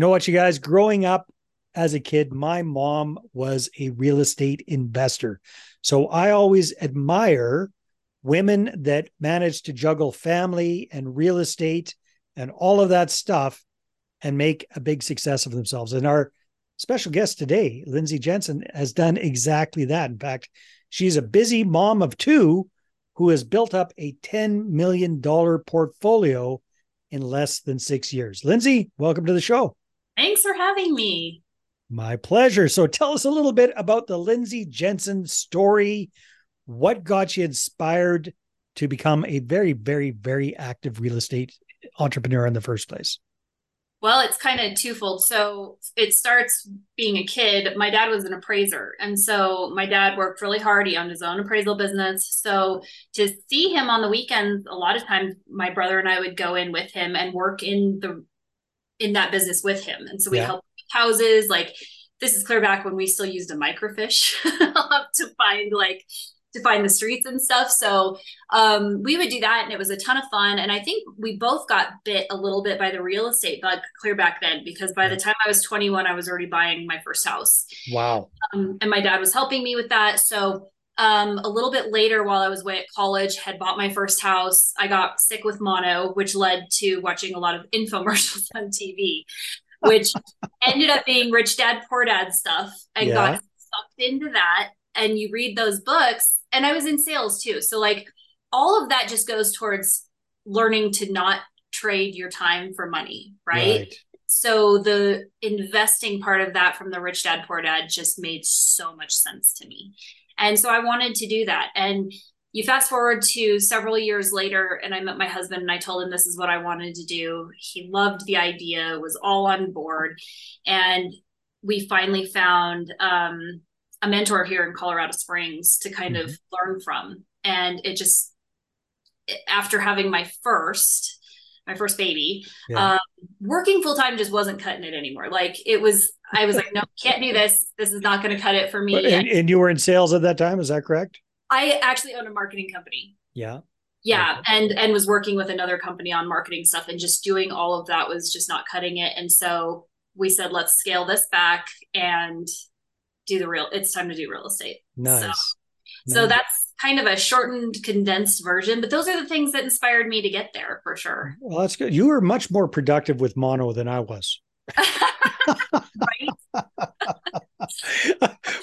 You know what, you guys, growing up as a kid, my mom was a real estate investor. So I always admire women that manage to juggle family and real estate and all of that stuff and make a big success of themselves. And our special guest today, Lindsey Jensen, has done exactly that. In fact, she's a busy mom of two who has built up a $10 million portfolio in less than six years. Lindsey, welcome to the show. Thanks for having me. My pleasure. So tell us a little bit about the Lindsey Jensen story. What got you inspired to become a very, very, very active real estate entrepreneur in the first place? Well, it's kind of twofold. So it starts being a kid. My dad was an appraiser. And so my dad worked really hard. He owned his own appraisal business. So to see him on the weekends, a lot of times my brother and I would go in with him and work in the in that business with him. And so we yeah. help houses like this is clear back when we still used a microfiche to find like to find the streets and stuff. So um, we would do that, and it was a ton of fun. And I think we both got bit a little bit by the real estate bug clear back then, because by the time I was 21, I was already buying my first house. Wow! Um, and my dad was helping me with that. So um, a little bit later, while I was away at college, had bought my first house. I got sick with mono, which led to watching a lot of infomercials on TV, which ended up being rich dad poor dad stuff, and yeah. got sucked into that. And you read those books and I was in sales too. So like all of that just goes towards learning to not trade your time for money, right? right? So the investing part of that from the rich dad poor dad just made so much sense to me. And so I wanted to do that. And you fast forward to several years later and I met my husband and I told him this is what I wanted to do. He loved the idea, was all on board. And we finally found um, a mentor here in Colorado Springs to kind mm-hmm. of learn from. And it just, after having my first, my first baby, yeah. um, working full time just wasn't cutting it anymore. Like it was, I was like, no, can't do this. This is not going to cut it for me. And, and, you were in sales at that time. Is that correct? I actually own a marketing company. Yeah. Yeah. Okay. And, and was working with another company on marketing stuff and just doing all of that was just not cutting it. And so we said, let's scale this back and do the real it's time to do real estate nice. So, nice. so that's kind of a shortened condensed version but those are the things that inspired me to get there for sure well that's good you were much more productive with mono than i was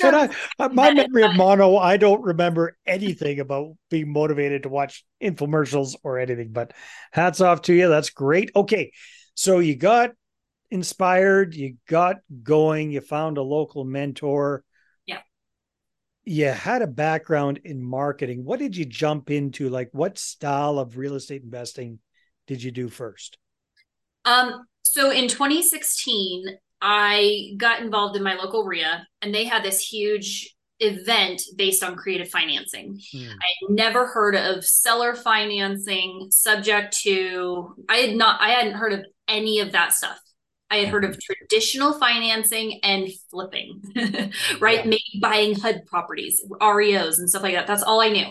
but I, uh, my memory of mono, I don't remember anything about being motivated to watch infomercials or anything. But hats off to you. That's great. Okay, so you got inspired, you got going, you found a local mentor. Yeah. You had a background in marketing. What did you jump into? Like what style of real estate investing did you do first? Um, so in 2016, I got involved in my local REIA, and they had this huge event based on creative financing. Hmm. I never heard of seller financing subject to I had not I hadn't heard of any of that stuff. I had heard of traditional financing and flipping, right? Yeah. Maybe buying HUD properties, REOs, and stuff like that. That's all I knew.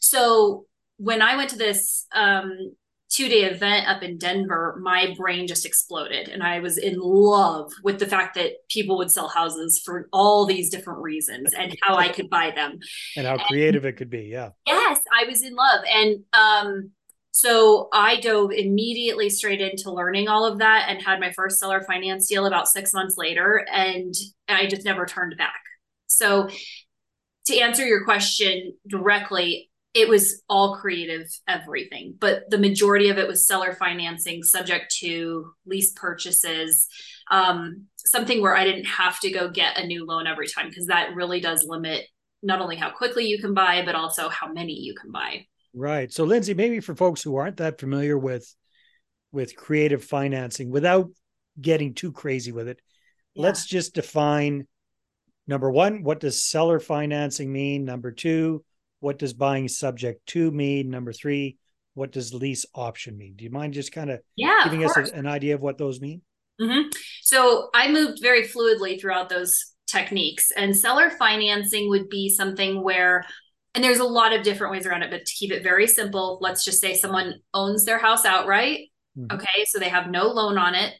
So when I went to this um, two day event up in Denver, my brain just exploded. And I was in love with the fact that people would sell houses for all these different reasons and how I could buy them. And how creative and, it could be. Yeah. Yes, I was in love. And um, so I dove immediately straight into learning all of that and had my first seller finance deal about six months later. And I just never turned back. So to answer your question directly, it was all creative everything, but the majority of it was seller financing subject to lease purchases, um, something where I didn't have to go get a new loan every time because that really does limit not only how quickly you can buy, but also how many you can buy. Right. So Lindsey, maybe for folks who aren't that familiar with with creative financing without getting too crazy with it, yeah. let's just define number 1, what does seller financing mean? Number 2, what does buying subject to mean? Number 3, what does lease option mean? Do you mind just kind of yeah, giving of us a, an idea of what those mean? Mm-hmm. So I moved very fluidly throughout those techniques, and seller financing would be something where and there's a lot of different ways around it, but to keep it very simple, let's just say someone owns their house outright. Mm-hmm. Okay. So they have no loan on it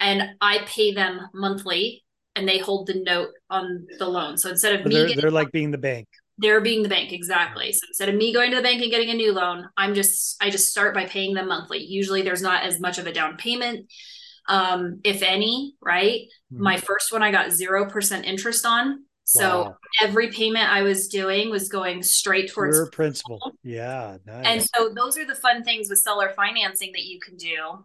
and I pay them monthly and they hold the note on the loan. So instead of So me they're, getting, they're like being the bank. they're being the bank exactly. So instead of me going to the bank and getting a new loan, I'm just I just start by paying them monthly. Usually there's not as much of a down payment, um, if any, right? Mhm. My first one I got zero percent interest on. So Wow. every payment I was doing was going straight towards Pure principal. Yeah, nice. and so those are the fun things with seller financing that you can do.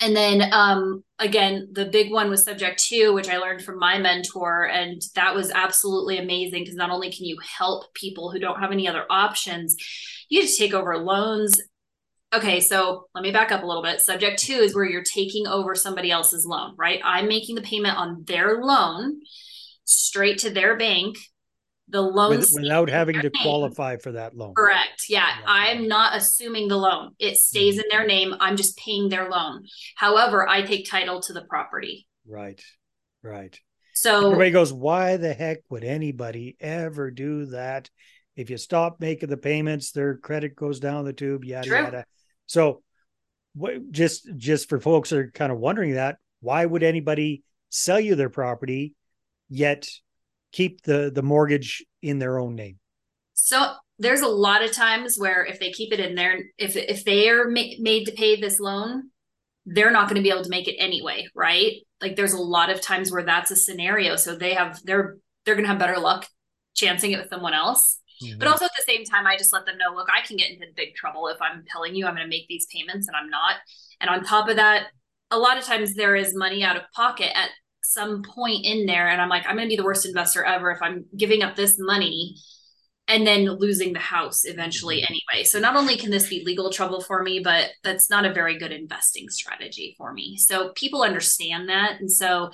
And then um again, the big one was subject to, which I learned from my mentor. And that was absolutely amazing because not only can you help people who don't have any other options, you just take over loans. Okay, so let me back up a little bit. Subject to is where you're taking over somebody else's loan, right? I'm making the payment on their loan straight to their bank. The loan With- without having to name. qualify for that loan. Correct. Yeah. Yeah. I'm not assuming the loan. It stays in mm-hmm. their name. I'm just paying their loan. However, I take title to the property. Right. Right. So Everybody goes, why the heck would anybody ever do that? If you stop making the payments, their credit goes down the tube, yada True. yada. So what just just for folks that are kind of wondering that, why would anybody sell you their property yet keep the the mortgage in their own name? so there's a lot of times where if they keep it in there, if if they are ma- made to pay this loan, they're not going to be able to make it anyway, right? Like there's a lot of times where that's a scenario. So they have they're they're going to have better luck chancing it with someone else. Mm-hmm. But also at the same time, I just let them know, look, I can get into big trouble if I'm telling you I'm going to make these payments and I'm not. And on top of that, a lot of times there is money out of pocket at some point in there. And I'm like, I'm going to be the worst investor ever if I'm giving up this money and then losing the house eventually anyway. So not only can this be legal trouble for me, but that's not a very good investing strategy for me. So people understand that. And so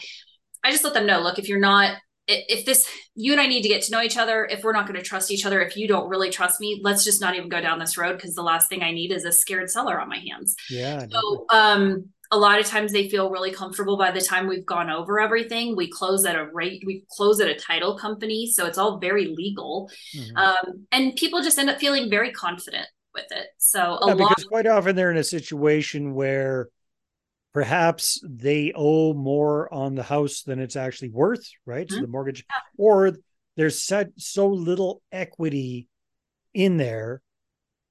I just let them know, look, if you're not if this you and I need to get to know each other, if we're not going to trust each other, if you don't really trust me, let's just not even go down this road because the last thing I need is a scared seller on my hands. yeah. So um a lot of times they feel really comfortable by the time we've gone over everything. We close at a rate, we close at a title company. So it's all very legal. Mhm. Um, and people just end up feeling very confident with it. So a Yeah, lot because quite often they're in a situation where perhaps they owe more on the house than it's actually worth, right? So Mhm. the mortgage, or there's such so little equity in there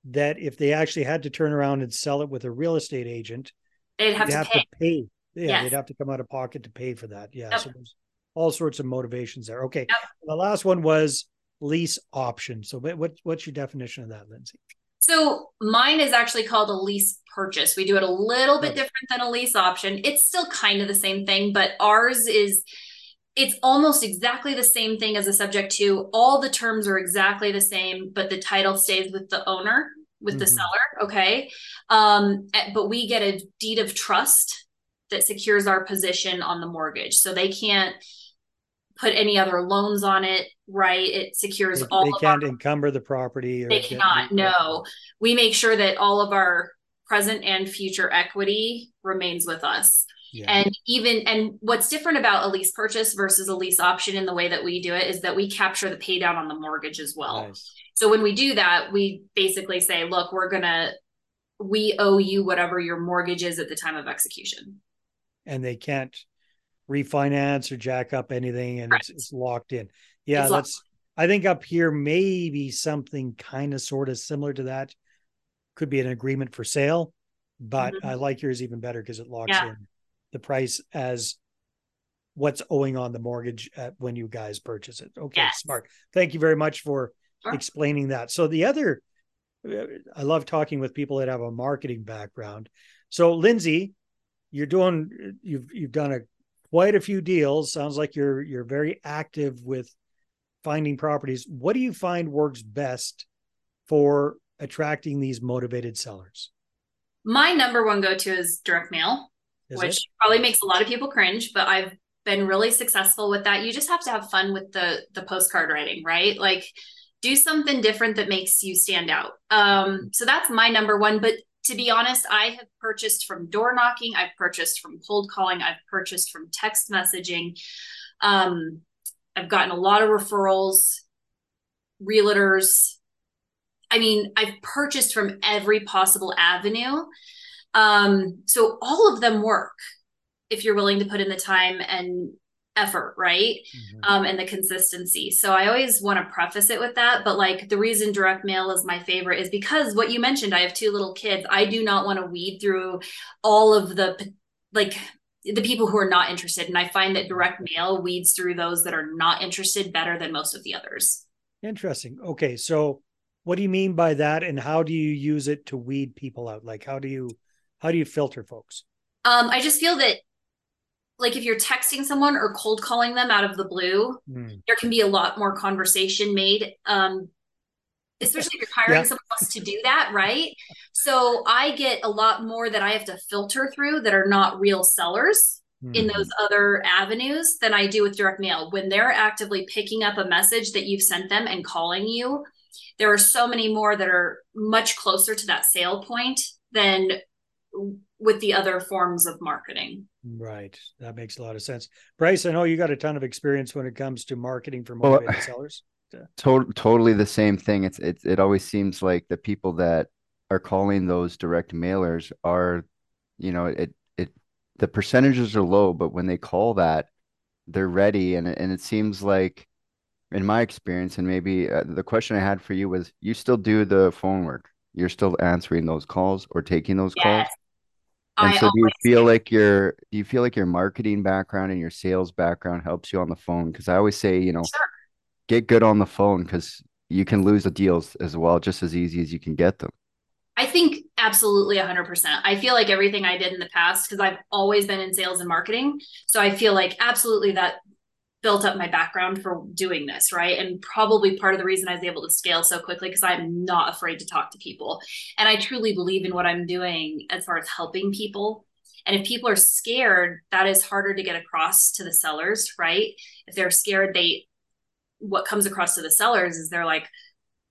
that if they actually had to turn around and sell it with a real estate agent, they'd have to have pay. to pay. Yeah, Yes. they'd have to come out of pocket to pay for that. Yeah. Yep. So there's all sorts of motivations there. Okay. Yep. The last one was lease option. So what, what what's your definition of that, Lindsey? So mine is actually called a lease purchase. We do it a little bit different than a lease option. It's still kind of the same thing, but ours is it's almost exactly the same thing as a subject to. All the terms are exactly the same, but the title stays with the owner, with the Mhm. seller. Okay. Um, eh, but we get a deed of trust that secures our position on the mortgage. So they can't put any other loans on it, right? It secures They, all they can't our encumber the property. Or they cannot no we make sure that all of our present and future equity remains with us Yeah. and even and what's different about a lease purchase versus a lease option in the way that we do it is that we capture the pay down on the mortgage as well Nice. so when we do that we basically say look we're gonna we owe you whatever your mortgage is at the time of execution and they can't refinance or jack up anything and it's, it's locked in. Yeah, It's locked. that's I think up here maybe something kind of sort of similar to that. Could be an agreement for sale, but Mhm. I like yours even better because it locks Yeah. in the price as what's owing on the mortgage at, when you guys purchase it. Okay, Yes. smart. Thank you very much for Sure. explaining that. So the other I love talking with people that have a marketing background. So Lindsey, you're doing you've you've done a quite a few deals. Sounds like you're you're very active with finding properties. What do you find works best for attracting these motivated sellers? my number one go-to is direct mail Is which it? probably makes a lot of people cringe, but I've been really successful with that. You just have to have fun with the the postcard writing, right? Like do something different that makes you stand out. Um, so that's my number one. But to be honest, I have purchased from door knocking, I've purchased from cold calling, I've purchased from text messaging. Um, I've gotten a lot of referrals, realtors. I mean, I've purchased from every possible avenue. Um, so all of them work. if you're willing to put in the time and effort, right? Mm-hmm. Um, and the consistency. So I always want to preface it with that. But like the reason direct mail is my favorite is because what you mentioned, I have two little kids. I do not want to weed through all of the like the people who are not interested. And I find that direct mail weeds through those that are not interested better than most of the others. Interesting. Okay. So what do you mean by that? And how do you use it to weed people out? Like how do you how do you filter folks? Um, I just feel that like if you're texting someone or cold calling them out of the blue, mm. there can be a lot more conversation made. Um, especially if you're hiring yeah. someone else to do that, right? So I get a lot more that I have to filter through that are not real sellers mm. in hmm. those other avenues than I do with direct mail. When they're actively picking up a message that you've sent them and calling you, there are so many more that are much closer to that sale point than with the other forms of marketing. Right. That makes a lot of sense. Bryce, I know you got a ton of experience when it comes to marketing for motivated well, sellers. To- totally the same thing. It's it, it always seems like the people that are calling those direct mailers are, you know, it it the percentages are low, but when they call that, they're ready and and it seems like in my experience and maybe uh, the question I had for you was you still do the phone work. You're still answering those calls or taking those yes. calls? And I so do you feel like your do you feel like your marketing background and your sales background helps you on the phone? Because I always say, you know, sure. get good on the phone because you can lose the deals as well, just as easy as you can get them. I think absolutely 100%. I feel like everything I did in the past, because I've always been in sales and marketing. So I feel like absolutely that built up my background for doing this, right? And probably part of the reason I was able to scale so quickly because I'm not afraid to talk to people. And I truly believe in what I'm doing as far as helping people. And if people are scared, that is harder to get across to the sellers, right? If they're scared, they what comes across to the sellers is they're like,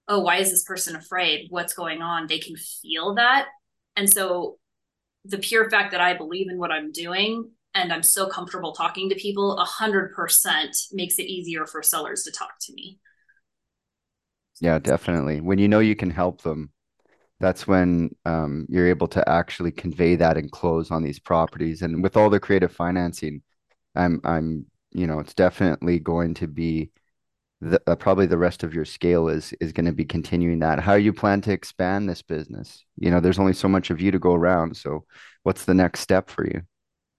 oh, why is this person afraid? What's going on? They can feel that. And so the pure fact that I believe in what I'm doing and I'm so comfortable talking to people, a hundred percent makes it easier for sellers to talk to me. Yeah, definitely. When you know you can help them, that's when um, you're able to actually convey that and close on these properties. And with all the creative financing, I'm, I'm, you know, it's definitely going to be the, uh, probably the rest of your scale is is going to be continuing that. How you plan to expand this business? You know, there's only so much of you to go around. So, what's the next step for you?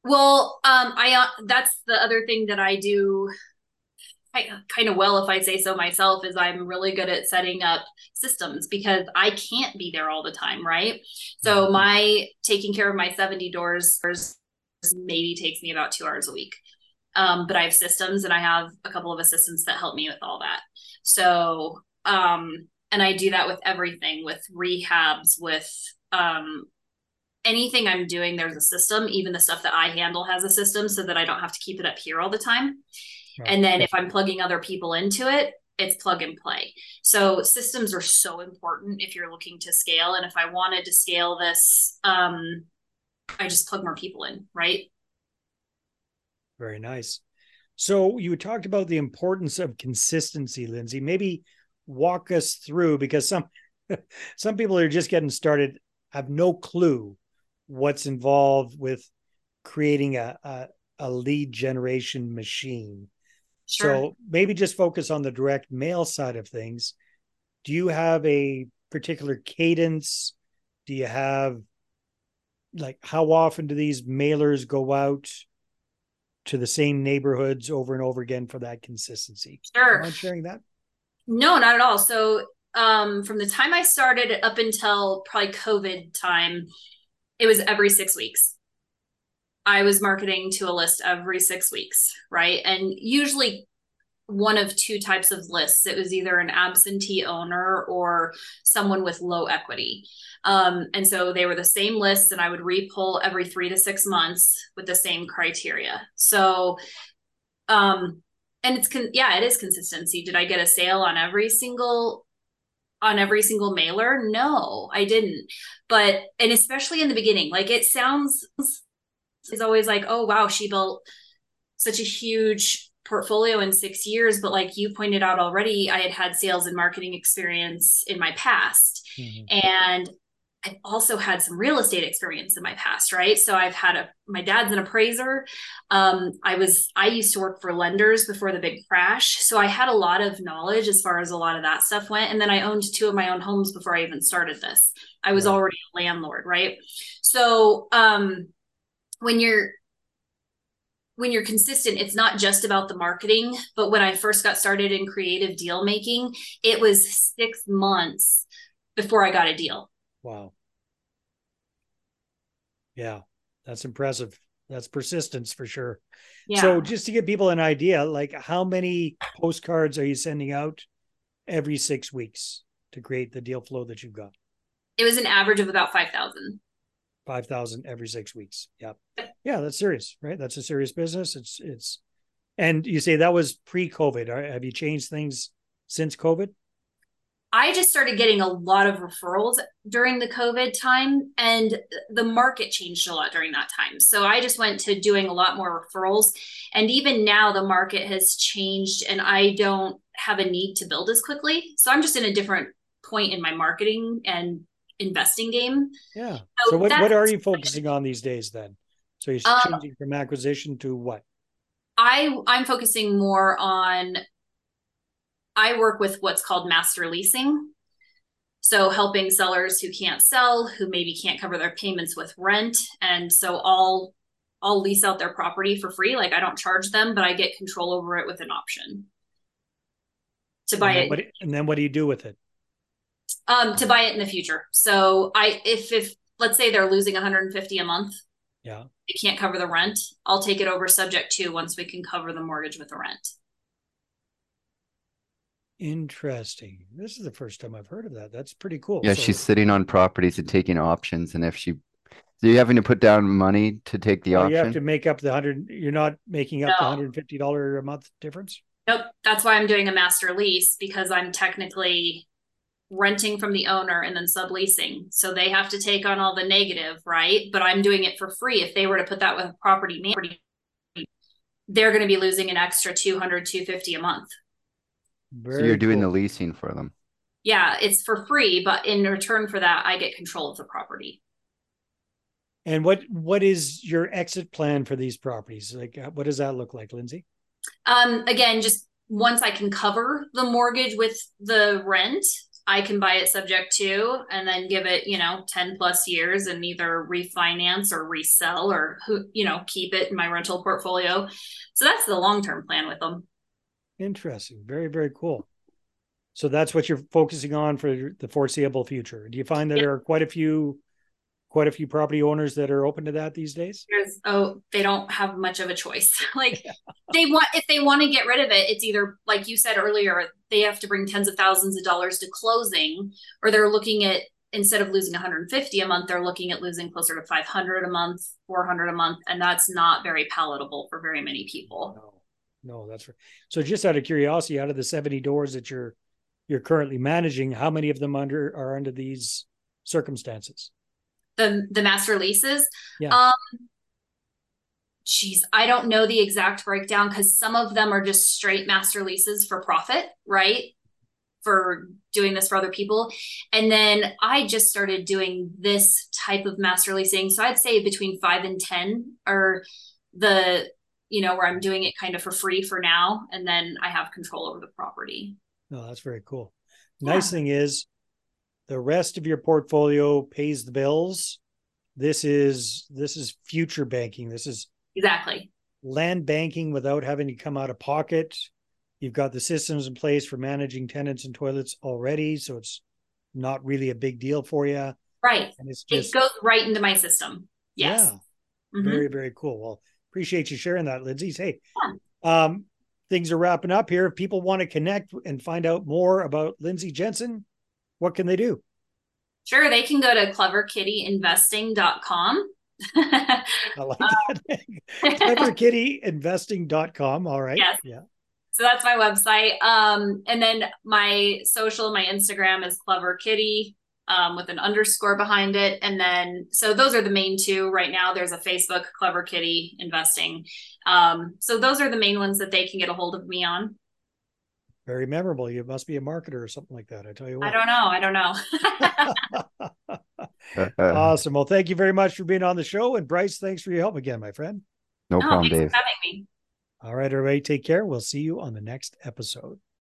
Well, um, I uh, that's the other thing that I do I, kind of well, if I say so myself, is I'm really good at setting up systems because I can't be there all the time, right? So mm-hmm. my taking care of my 70 doors maybe takes me about two hours a week. Um, but I have systems and I have a couple of assistants that help me with all that. So, um, and I do that with everything with rehabs, with um, anything I'm doing, there's a system. Even the stuff that I handle has a system so that I don't have to keep it up here all the time. Right. And then if I'm plugging other people into it, it's plug and play. So systems are so important if you're looking to scale. And if I wanted to scale this, um, I just plug more people in, right? Very nice. So you talked about the importance of consistency, Lindsey. Maybe walk us through because some some people are just getting started have no clue what's involved with creating a, a, a lead generation machine. Sure. So maybe just focus on the direct mail side of things. Do you have a particular cadence? Do you have like how often do these mailers go out to the same neighborhoods over and over again for that consistency? Sure. Mind sharing that? No, not at all. So um, from the time I started up until probably COVID time, it was every six weeks. I was marketing to a list every six weeks, right? And usually one of two types of lists. It was either an absentee owner or someone with low equity. Um, and so they were the same lists, and I would repull every three to six months with the same criteria. So, um, and it's con- yeah, it is consistency. Did I get a sale on every single on every single mailer? No, I didn't. But and especially in the beginning, like it sounds is always like, oh wow, she built such a huge portfolio in six years. But like you pointed out already, I had had sales and marketing experience in my past. Mm-hmm. And I've also had some real estate experience in my past, right? So I've had a my dad's an appraiser. Um, I was I used to work for lenders before the big crash, so I had a lot of knowledge as far as a lot of that stuff went. And then I owned two of my own homes before I even started this. I was right. already a landlord, right? So um, when you're when you're consistent, it's not just about the marketing. But when I first got started in creative deal making, it was six months before I got a deal Wow. Yeah, that's impressive. That's persistence for sure. Yeah. So just to give people an idea, like how many postcards are you sending out every six weeks to create the deal flow that you've got? It was an average of about 5,000. 5,000 every six weeks. Yeah. Yeah, that's serious, right? That's a serious business. It's, it's, and you say that was pre COVID. Have you changed things since COVID? I just started getting a lot of referrals during the COVID time, and the market changed a lot during that time. So I just went to doing a lot more referrals. And even now, the market has changed, and I don't have a need to build as quickly. So I'm just in a different point in my marketing and investing game. Yeah. So, so what, what are you focusing on these days then? So you're um, changing from acquisition to what? I I'm focusing more on I work with what's called master leasing. So, helping sellers who can't sell, who maybe can't cover their payments with rent. And so, I'll I'll lease out their property for free. Like I don't charge them, but I get control over it with an option to buy and it. and then what do you do with it? Um, to buy it in the future. So I if if let's say they're losing 150 a month. Yeah. They can't cover the rent. I'll take it over subject to once we can cover the mortgage with the rent. Interesting. This is the first time I've heard of that. That's pretty cool. Yeah, so, she's sitting on properties and taking options, and if she, so you having to put down money to take the option. You have to make up the hundred. You're not making up no. the hundred and fifty dollar a month difference. Nope. That's why I'm doing a master lease because I'm technically renting from the owner and then subleasing. So they have to take on all the negative, right? But I'm doing it for free. If they were to put that with a property manager, they're going to be losing an extra 200, 250 a month. Very so you're doing cool. the leasing for them. Yeah, it's for free, but in return for that, I get control of the property. And what what is your exit plan for these properties? Like, uh, what does that look like, Lindsey? Um, again, just once I can cover the mortgage with the rent, I can buy it subject to, and then give it, you know, ten plus years, and either refinance or resell, or who, you know, keep it in my rental portfolio. So that's the long term plan with them. Interesting. Very, very cool. So that's what you're focusing on for the foreseeable future. Do you find that there are quite a few quite a few property owners that are open to that these days? There's, oh, they don't have much of a choice. like yeah. they want if they want to get rid of it, it's either like you said earlier, they have to bring tens of thousands of dollars to closing, or they're looking at instead of losing 150 a month, they're looking at losing closer to 500 a month, 400 a month, and that's not very palatable for very many people. No no, that's right. So just out of curiosity, out of the 70 doors that you're you're currently managing, how many of them under are under these circumstances? The the master leases? Yeah. Um geez, I don't know the exact breakdown because some of them are just straight master leases for profit, right? For doing this for other people. And then I just started doing this type of master leasing. So I'd say between five and 10 are the you know, where I'm doing it kind of for free for now, and then I have control over the property. No, that's very cool. Yeah. Nice thing is, the rest of your portfolio pays the bills. This is this is future banking. This is exactly land banking without having to come out of pocket. You've got the systems in place for managing tenants and toilets already, so it's not really a big deal for you. Right. And it's just, it goes right into my system. Yes. Yeah. Mm-hmm. Very, very cool. Well, appreciate you sharing that, Lindsey. Hey, yeah. um, things are wrapping up here. If people want to connect and find out more about Lindsey Jensen, what can they do? Sure, they can go to cleverkittyinvesting.com. I like that. cleverkittyinvesting.com. All right. Yes. Yeah. So that's my website. Um, and then my social, my Instagram is clever kitty um, with an underscore behind it. And then, so those are the main two right now. There's a Facebook, Clever Kitty Investing. Um, so those are the main ones that they can get a hold of me on. Very memorable. You must be a marketer or something like that. I tell you what. I don't know. I don't know. awesome. Well, thank you very much for being on the show. And Bryce, thanks for your help again, my friend. No, no problem, Dave. having me. All right, everybody, take care. We'll see you on the next episode.